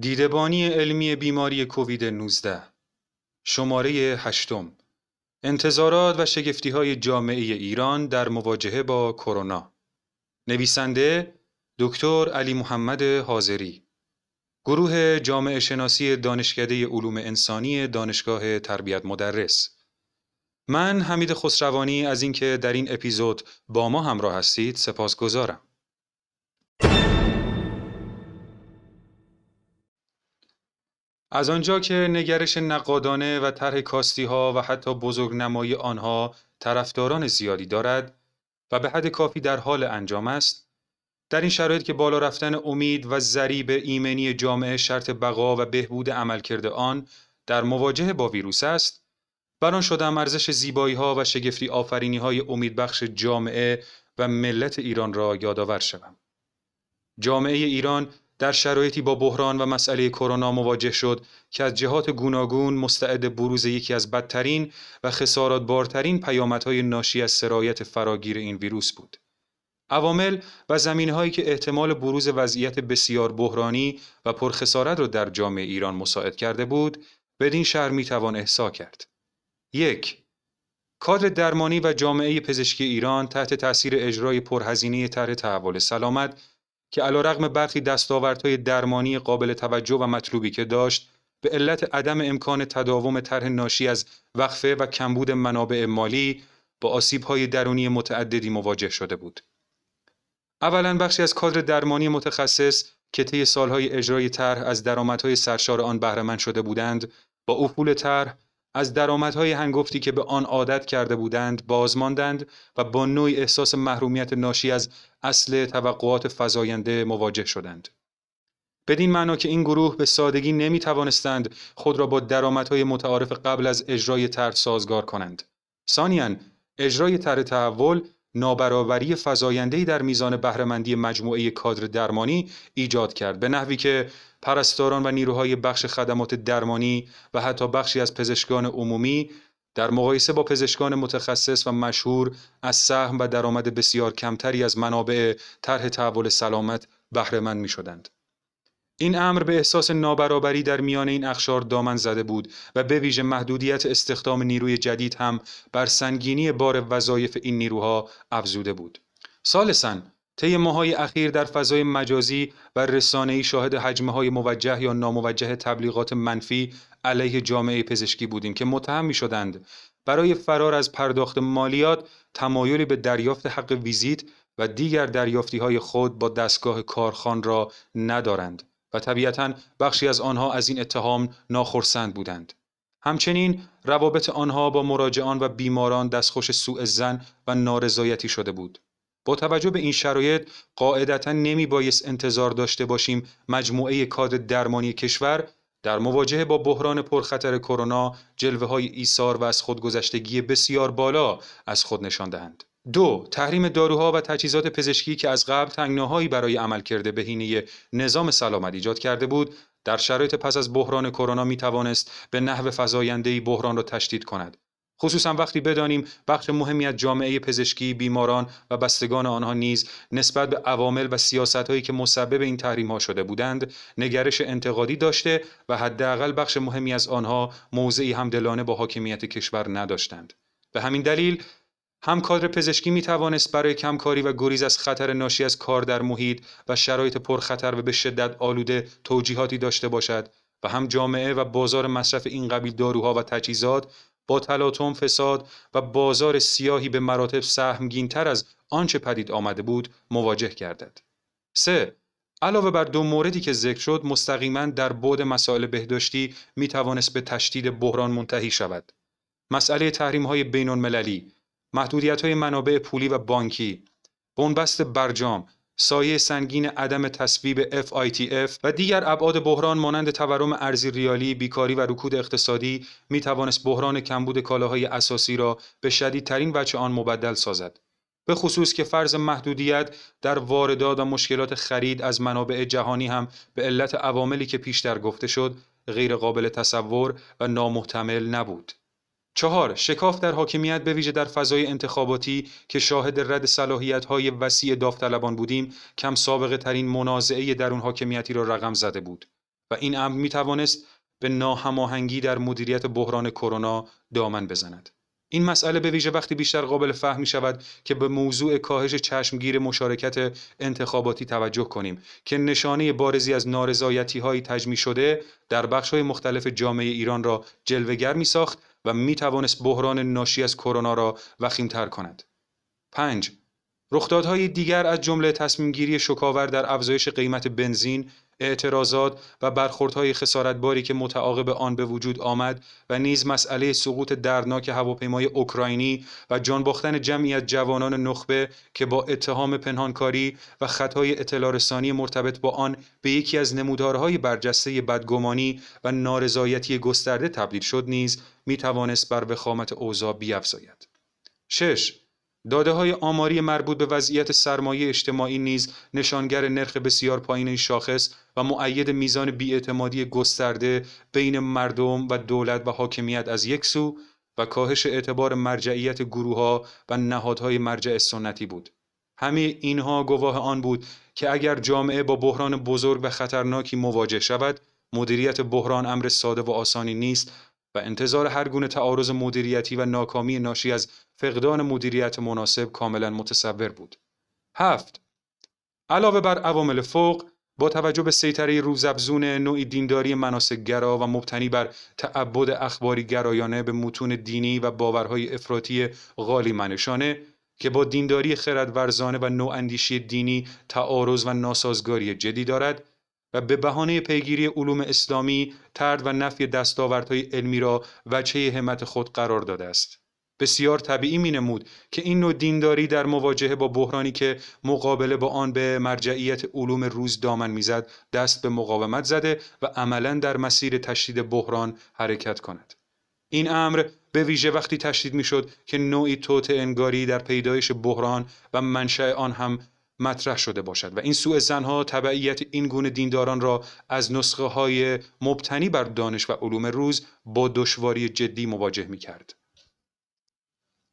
دیدبانی علمی بیماری کووید 19 شماره هشتم. انتظارات و شگفتی های جامعه ایران در مواجهه با کرونا. نویسنده دکتر علی محمد حاضری. گروه جامعه شناسی دانشکده علوم انسانی دانشگاه تربیت مدرس. من حمید خسروانی از اینکه در این اپیزود با ما همراه هستید سپاسگزارم. از آنجا که نگرش نقادانه و طرح کاستی ها و حتی بزرگنمایی آنها طرفداران زیادی دارد و به حد کافی در حال انجام است در این شرایط که بالا رفتن امید و ذریب ایمنی جامعه شرط بقا و بهبود عملکرد آن در مواجهه با ویروس است بران شدم ارزش زیبایی ها و شگفتی آفرینی های امیدبخش جامعه و ملت ایران را یادآور شوم. جامعه ایران در شرایطی با بحران و مسئله کرونا مواجه شد که از جهات گوناگون مستعد بروز یکی از بدترین و خسارات بارترین پیامدهای ناشی از سرایت فراگیر این ویروس بود. عوامل و زمینهایی که احتمال بروز وضعیت بسیار بحرانی و پرخسارت را در جامعه ایران مساعد کرده بود، بدین شهر می توان احسا کرد. یک کادر درمانی و جامعه پزشکی ایران تحت تاثیر اجرای پرهزینه طرح تحول سلامت که علیرغم برخی دستاوردهای درمانی قابل توجه و مطلوبی که داشت به علت عدم امکان تداوم طرح ناشی از وقفه و کمبود منابع مالی با آسیب‌های درونی متعددی مواجه شده بود. اولا بخشی از کادر درمانی متخصص که طی سالهای اجرای طرح از درآمدهای سرشار آن بهره شده بودند با افول طرح از درآمدهای هنگفتی که به آن عادت کرده بودند بازماندند و با نوعی احساس محرومیت ناشی از اصل توقعات فزاینده مواجه شدند. بدین معنا که این گروه به سادگی نمی توانستند خود را با درآمدهای متعارف قبل از اجرای طرح سازگار کنند. ثانیاً اجرای طرح تحول نابرابری فزاینده‌ای در میزان بهرهمندی مجموعه کادر درمانی ایجاد کرد به نحوی که پرستاران و نیروهای بخش خدمات درمانی و حتی بخشی از پزشکان عمومی در مقایسه با پزشکان متخصص و مشهور از سهم و درآمد بسیار کمتری از منابع طرح تحول سلامت بهرهمند می شدند. این امر به احساس نابرابری در میان این اخشار دامن زده بود و به ویژه محدودیت استخدام نیروی جدید هم بر سنگینی بار وظایف این نیروها افزوده بود. سالسا طی ماهای اخیر در فضای مجازی و رسانه‌ای شاهد حجمه های موجه یا ناموجه تبلیغات منفی علیه جامعه پزشکی بودیم که متهم می شدند برای فرار از پرداخت مالیات تمایلی به دریافت حق ویزیت و دیگر دریافتی های خود با دستگاه کارخان را ندارند و طبیعتا بخشی از آنها از این اتهام ناخرسند بودند. همچنین روابط آنها با مراجعان و بیماران دستخوش سوء زن و نارضایتی شده بود. با توجه به این شرایط قاعدتا نمی بایست انتظار داشته باشیم مجموعه کادر درمانی کشور در مواجهه با بحران پرخطر کرونا جلوه های ایثار و از خودگذشتگی بسیار بالا از خود نشان دهند. دو تحریم داروها و تجهیزات پزشکی که از قبل تنگناهایی برای عملکرد بهینه نظام سلامت ایجاد کرده بود در شرایط پس از بحران کرونا می توانست به نحو فزاینده‌ای بحران را تشدید کند. خصوصا وقتی بدانیم بخش مهمی از جامعه پزشکی بیماران و بستگان آنها نیز نسبت به عوامل و سیاستهایی که مسبب این تحریم ها شده بودند نگرش انتقادی داشته و حداقل بخش مهمی از آنها موضعی همدلانه با حاکمیت کشور نداشتند. به همین دلیل هم کادر پزشکی می توانست برای کمکاری و گریز از خطر ناشی از کار در محیط و شرایط پرخطر و به شدت آلوده توجیهاتی داشته باشد و هم جامعه و بازار مصرف این قبیل داروها و تجهیزات با تلاطم فساد و بازار سیاهی به مراتب سهمگینتر از آنچه پدید آمده بود مواجه گردد. 3. علاوه بر دو موردی که ذکر شد مستقیما در بعد مسائل بهداشتی می توانست به تشدید بحران منتهی شود. مسئله تحریم های بین المللی، محدودیت های منابع پولی و بانکی، بنبست برجام، سایه سنگین عدم تصویب FITF و دیگر ابعاد بحران مانند تورم ارزی ریالی، بیکاری و رکود اقتصادی می توانست بحران کمبود کالاهای اساسی را به شدیدترین وجه آن مبدل سازد. به خصوص که فرض محدودیت در واردات و مشکلات خرید از منابع جهانی هم به علت عواملی که پیشتر گفته شد غیر قابل تصور و نامحتمل نبود. چهار شکاف در حاکمیت به ویژه در فضای انتخاباتی که شاهد رد صلاحیت های وسیع داوطلبان بودیم کم سابقه ترین منازعه در اون حاکمیتی را رقم زده بود و این امر می توانست به ناهماهنگی در مدیریت بحران کرونا دامن بزند. این مسئله به ویژه وقتی بیشتر قابل فهم می شود که به موضوع کاهش چشمگیر مشارکت انتخاباتی توجه کنیم که نشانه بارزی از نارضایتی های تجمی شده در بخش های مختلف جامعه ایران را جلوگر می ساخت و می توانست بحران ناشی از کرونا را وخیمتر کند. 5. رخدادهای دیگر از جمله تصمیمگیری شکاور در افزایش قیمت بنزین، اعتراضات و برخوردهای خسارتباری که متعاقب آن به وجود آمد و نیز مسئله سقوط دردناک هواپیمای اوکراینی و جان باختن جمعی از جوانان نخبه که با اتهام پنهانکاری و خطای اطلاع رسانی مرتبط با آن به یکی از نمودارهای برجسته بدگمانی و نارضایتی گسترده تبدیل شد نیز می توانست بر وخامت اوضاع بیافزاید. 6. داده های آماری مربوط به وضعیت سرمایه اجتماعی نیز نشانگر نرخ بسیار پایین این شاخص و معید میزان بیاعتمادی گسترده بین مردم و دولت و حاکمیت از یک سو و کاهش اعتبار مرجعیت گروه ها و نهادهای مرجع سنتی بود. همه اینها گواه آن بود که اگر جامعه با بحران بزرگ و خطرناکی مواجه شود، مدیریت بحران امر ساده و آسانی نیست و انتظار هر گونه تعارض مدیریتی و ناکامی ناشی از فقدان مدیریت مناسب کاملا متصور بود. هفت علاوه بر عوامل فوق با توجه به سیطره روزافزون نوعی دینداری مناسکگرا و مبتنی بر تعبد اخباری گرایانه به متون دینی و باورهای افراطی غالی منشانه که با دینداری خردورزانه و نواندیشی دینی تعارض و ناسازگاری جدی دارد و به بهانه پیگیری علوم اسلامی ترد و نفی دستاوردهای علمی را وجه همت خود قرار داده است. بسیار طبیعی می نمود که این نوع دینداری در مواجهه با بحرانی که مقابله با آن به مرجعیت علوم روز دامن می‌زد دست به مقاومت زده و عملا در مسیر تشدید بحران حرکت کند. این امر به ویژه وقتی تشدید می‌شد که نوعی توت انگاری در پیدایش بحران و منشأ آن هم مطرح شده باشد و این سوء زنها تبعیت این گونه دینداران را از نسخه های مبتنی بر دانش و علوم روز با دشواری جدی مواجه می کرد.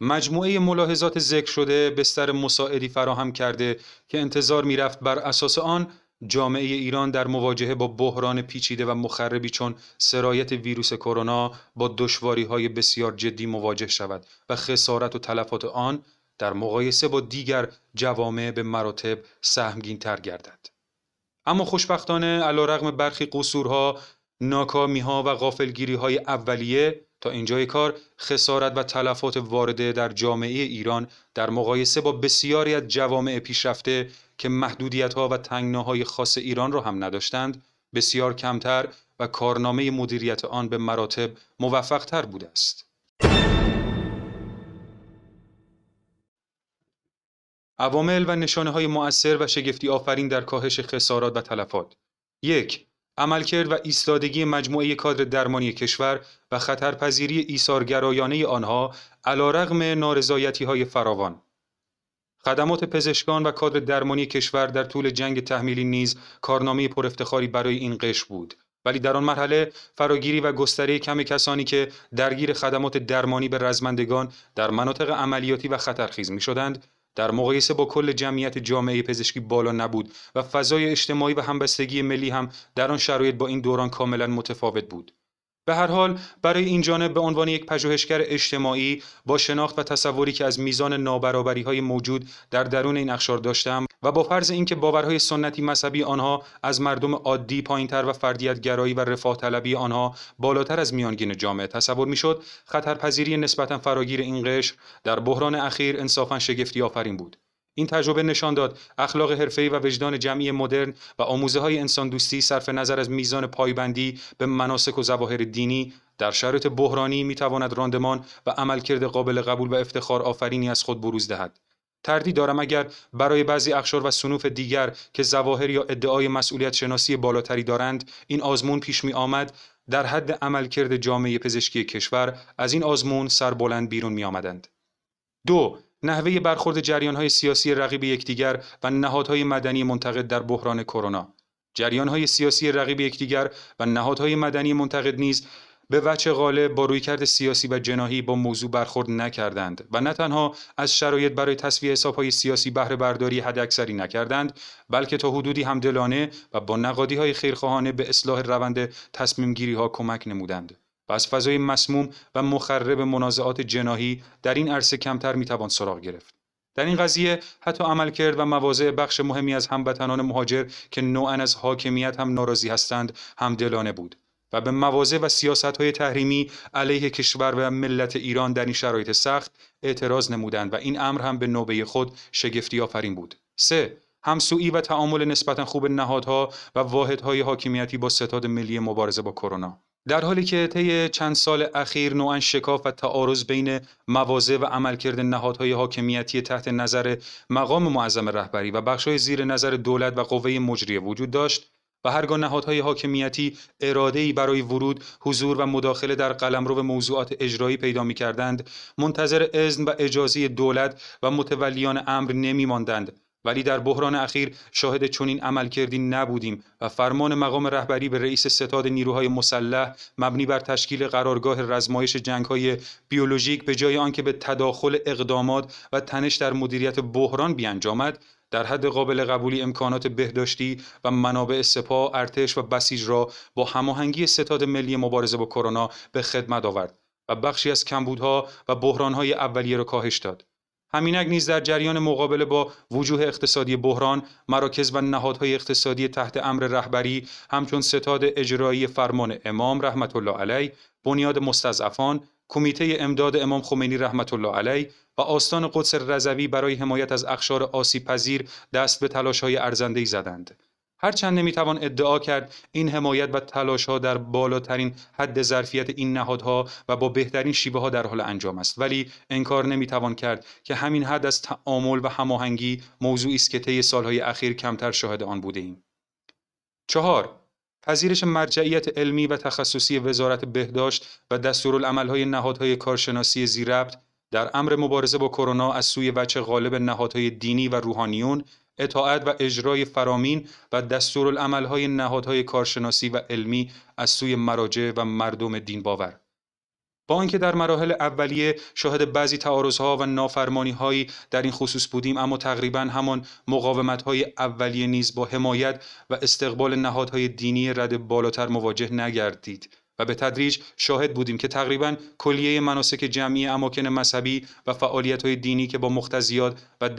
مجموعه ملاحظات ذکر شده بستر مساعدی فراهم کرده که انتظار می‌رفت بر اساس آن جامعه ایران در مواجهه با بحران پیچیده و مخربی چون سرایت ویروس کرونا با دشواری های بسیار جدی مواجه شود و خسارت و تلفات آن در مقایسه با دیگر جوامع به مراتب سهمگین تر گردد. اما خوشبختانه علا برخی قصورها، ناکامیها و غافلگیری های اولیه تا اینجای کار خسارت و تلفات وارده در جامعه ایران در مقایسه با بسیاری از جوامع پیشرفته که محدودیت ها و تنگناهای خاص ایران را هم نداشتند بسیار کمتر و کارنامه مدیریت آن به مراتب موفق تر بوده است. عوامل و نشانه های مؤثر و شگفتی آفرین در کاهش خسارات و تلفات. یک عملکرد و ایستادگی مجموعه کادر درمانی کشور و خطرپذیری ایثارگرایانه آنها علیرغم نارضایتی های فراوان. خدمات پزشکان و کادر درمانی کشور در طول جنگ تحمیلی نیز کارنامه پرافتخاری برای این قش بود. ولی در آن مرحله فراگیری و گستره کم کسانی که درگیر خدمات درمانی به رزمندگان در مناطق عملیاتی و خطرخیز می شدند در مقایسه با کل جمعیت جامعه پزشکی بالا نبود و فضای اجتماعی و همبستگی ملی هم در آن شرایط با این دوران کاملا متفاوت بود. به هر حال برای این جانب به عنوان یک پژوهشگر اجتماعی با شناخت و تصوری که از میزان نابرابری های موجود در درون این اخشار داشتم و با فرض اینکه باورهای سنتی مذهبی آنها از مردم عادی پایینتر و فردیت گرایی و رفاه طلبی آنها بالاتر از میانگین جامعه تصور می‌شد خطرپذیری نسبتا فراگیر این قشر در بحران اخیر انصافا شگفتی آفرین بود. این تجربه نشان داد اخلاق حرفه‌ای و وجدان جمعی مدرن و آموزه های انسان دوستی صرف نظر از میزان پایبندی به مناسک و ظواهر دینی در شرایط بحرانی می تواند راندمان و عملکرد قابل قبول و افتخار آفرینی از خود بروز دهد. تردید دارم اگر برای بعضی اخشار و سنوف دیگر که ظواهر یا ادعای مسئولیت شناسی بالاتری دارند این آزمون پیش می آمد در حد عملکرد جامعه پزشکی کشور از این آزمون سربلند بیرون می آمدند. دو نحوه برخورد جریانهای سیاسی رقیب یکدیگر و نهادهای مدنی منتقد در بحران کرونا. جریانهای سیاسی رقیب یکدیگر و نهادهای مدنی منتقد نیز به وجه غالب با رویکرد سیاسی و جناهی با موضوع برخورد نکردند و نه تنها از شرایط برای تصفیه حسابهای سیاسی بهره برداری حداکثری نکردند بلکه تا حدودی همدلانه و با نقادی های خیرخواهانه به اصلاح روند تصمیم گیری ها کمک نمودند. و از فضای مسموم و مخرب منازعات جناهی در این عرصه کمتر می‌توان سراغ گرفت در این قضیه حتی عملکرد و مواضع بخش مهمی از هموطنان مهاجر که نوعا از حاکمیت هم ناراضی هستند همدلانه بود و به مواضع و سیاست های تحریمی علیه کشور و ملت ایران در این شرایط سخت اعتراض نمودند و این امر هم به نوبه خود شگفتی آفرین بود. 3. همسویی و تعامل نسبتا خوب نهادها و واحدهای حاکمیتی با ستاد ملی مبارزه با کرونا در حالی که طی چند سال اخیر نوعا شکاف و تعارض بین مواضع و عملکرد نهادهای حاکمیتی تحت نظر مقام معظم رهبری و بخشهای زیر نظر دولت و قوه مجریه وجود داشت و هرگاه نهادهای حاکمیتی ای برای ورود، حضور و مداخله در قلمرو موضوعات اجرایی پیدا می کردند، منتظر اذن و اجازه دولت و متولیان امر نمی ماندند ولی در بحران اخیر شاهد چنین عملکردی نبودیم و فرمان مقام رهبری به رئیس ستاد نیروهای مسلح مبنی بر تشکیل قرارگاه رزمایش جنگهای بیولوژیک به جای آنکه به تداخل اقدامات و تنش در مدیریت بحران بیانجامد در حد قابل قبولی امکانات بهداشتی و منابع سپاه، ارتش و بسیج را با هماهنگی ستاد ملی مبارزه با کرونا به خدمت آورد و بخشی از کمبودها و بحرانهای اولیه را کاهش داد. همینک نیز در جریان مقابله با وجوه اقتصادی بحران مراکز و نهادهای اقتصادی تحت امر رهبری همچون ستاد اجرایی فرمان امام رحمت الله علیه بنیاد مستضعفان کمیته امداد امام خمینی رحمت الله علیه و آستان قدس رضوی برای حمایت از اخشار آسیب پذیر دست به تلاش های ارزنده زدند. هرچند نمی‌توان ادعا کرد این حمایت و تلاش ها در بالاترین حد ظرفیت این نهادها و با بهترین شیوه ها در حال انجام است ولی انکار نمی‌توان کرد که همین حد از تعامل و هماهنگی موضوعی است که طی سالهای اخیر کمتر شاهد آن بوده ایم. چهار پذیرش مرجعیت علمی و تخصصی وزارت بهداشت و دستورالعملهای نهادهای کارشناسی زیربط در امر مبارزه با کرونا از سوی وچه غالب نهادهای دینی و روحانیون اطاعت و اجرای فرامین و دستورالعملهای نهادهای کارشناسی و علمی از سوی مراجع و مردم دین باور با آنکه در مراحل اولیه شاهد بعضی تعارضها و نافرمانیهایی در این خصوص بودیم اما تقریبا همان مقاومتهای اولیه نیز با حمایت و استقبال نهادهای دینی رد بالاتر مواجه نگردید. و به تدریج شاهد بودیم که تقریبا کلیه مناسک جمعی اماکن مذهبی و فعالیت های دینی که با مختزیات و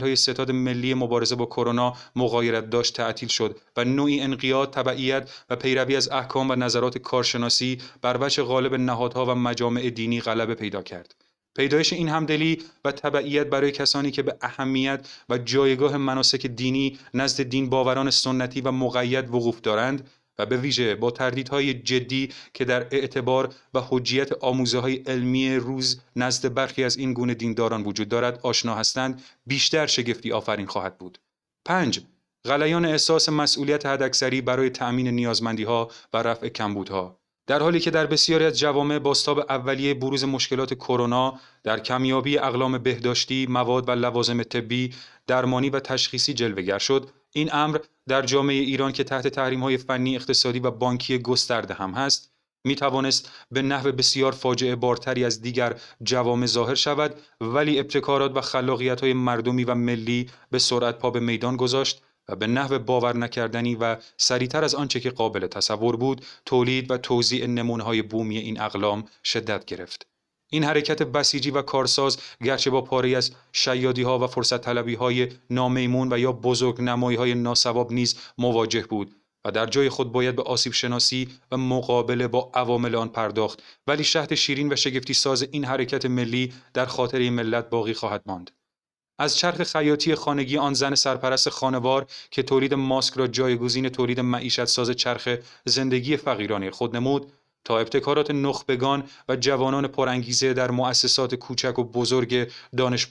های ستاد ملی مبارزه با کرونا مغایرت داشت تعطیل شد و نوعی انقیاد تبعیت و پیروی از احکام و نظرات کارشناسی بر وجه غالب نهادها و مجامع دینی غلبه پیدا کرد. پیدایش این همدلی و تبعیت برای کسانی که به اهمیت و جایگاه مناسک دینی نزد دین باوران سنتی و مقید وقوف دارند و به ویژه با تردیدهای جدی که در اعتبار و حجیت آموزه های علمی روز نزد برخی از این گونه دینداران وجود دارد آشنا هستند بیشتر شگفتی آفرین خواهد بود. 5. غلیان احساس مسئولیت حداکثری برای تأمین نیازمندی ها و رفع کمبودها در حالی که در بسیاری از جوامع باستاب اولیه بروز مشکلات کرونا در کمیابی اقلام بهداشتی، مواد و لوازم طبی، درمانی و تشخیصی جلوگر شد، این امر در جامعه ایران که تحت تحریم های فنی اقتصادی و بانکی گسترده هم هست می توانست به نحو بسیار فاجعه بارتری از دیگر جوامع ظاهر شود ولی ابتکارات و خلاقیت های مردمی و ملی به سرعت پا به میدان گذاشت و به نحو باور نکردنی و سریعتر از آنچه که قابل تصور بود تولید و توزیع نمونه های بومی این اقلام شدت گرفت. این حرکت بسیجی و کارساز گرچه با پاره از شیادی ها و فرصت طلبی های نامیمون و یا بزرگ نمایی های ناسواب نیز مواجه بود و در جای خود باید به آسیب شناسی و مقابله با عوامل آن پرداخت. ولی شهد شیرین و شگفتی ساز این حرکت ملی در خاطر ملت باقی خواهد ماند. از چرخ خیاطی خانگی آن زن سرپرست خانوار که تولید ماسک را جایگزین تولید معیشت ساز چرخ زندگی فقیرانی خود نمود تا ابتکارات نخبگان و جوانان پرانگیزه در مؤسسات کوچک و بزرگ دانش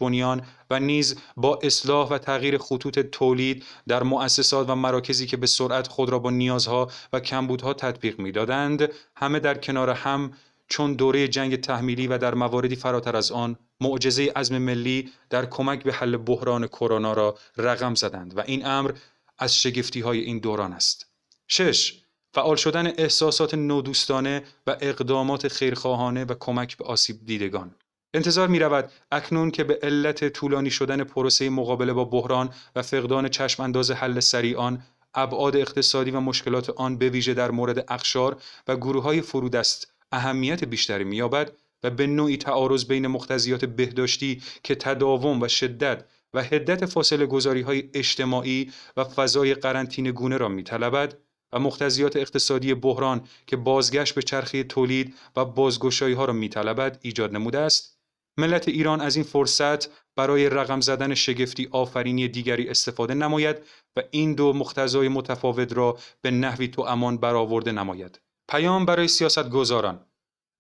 و نیز با اصلاح و تغییر خطوط تولید در مؤسسات و مراکزی که به سرعت خود را با نیازها و کمبودها تطبیق می‌دادند همه در کنار هم چون دوره جنگ تحمیلی و در مواردی فراتر از آن معجزه عزم ملی در کمک به حل بحران کرونا را رقم زدند و این امر از شگفتی های این دوران است. 6. فعال شدن احساسات نودوستانه و اقدامات خیرخواهانه و کمک به آسیب دیدگان. انتظار می رود اکنون که به علت طولانی شدن پروسه مقابله با بحران و فقدان چشم انداز حل سریع آن ابعاد اقتصادی و مشکلات آن به ویژه در مورد اقشار و گروه های فرودست اهمیت بیشتری می‌یابد و به نوعی تعارض بین مقتضیات بهداشتی که تداوم و شدت و هدت فاصله گذاری های اجتماعی و فضای قرنطینه گونه را میطلبد و مقتضیات اقتصادی بحران که بازگشت به چرخه تولید و بازگشایی ها را میطلبد ایجاد نموده است. ملت ایران از این فرصت برای رقم زدن شگفتی آفرینی دیگری استفاده نماید و این دو مقتضای متفاوت را به نحوی تو امان برآورده نماید. پیام برای سیاست گذاران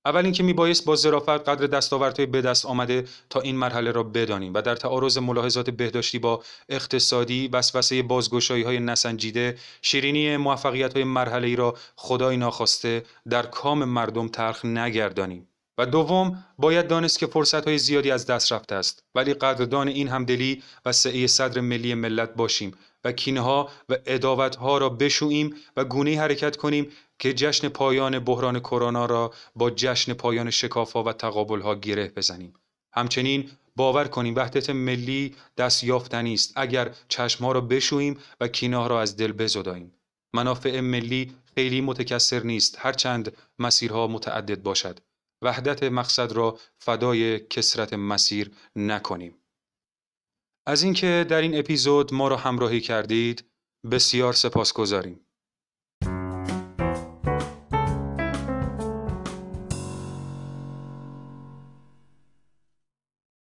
اول اینکه میبایست با ظرافت قدر دستاوردهای به دست آمده تا این مرحله را بدانیم و در تعارض ملاحظات بهداشتی با اقتصادی وسوسه بازگشایی های نسنجیده شیرینی موفقیت های مرحله ای را خدای ناخواسته در کام مردم تلخ نگردانیم. و دوم باید دانست که فرصت های زیادی از دست رفته است ولی قدردان این همدلی و سعی صدر ملی ملت باشیم و کینه ها و اداوت ها را بشوییم و گونه حرکت کنیم که جشن پایان بحران کرونا را با جشن پایان شکافها و تقابل ها گره بزنیم. همچنین باور کنیم وحدت ملی دست یافتنی است. اگر چشم ها را بشوییم و کینه را از دل بزداییم. منافع ملی خیلی متکثر نیست. هرچند مسیرها متعدد باشد. وحدت مقصد را فدای کسرت مسیر نکنیم. از اینکه در این اپیزود ما را همراهی کردید بسیار سپاسگزاریم.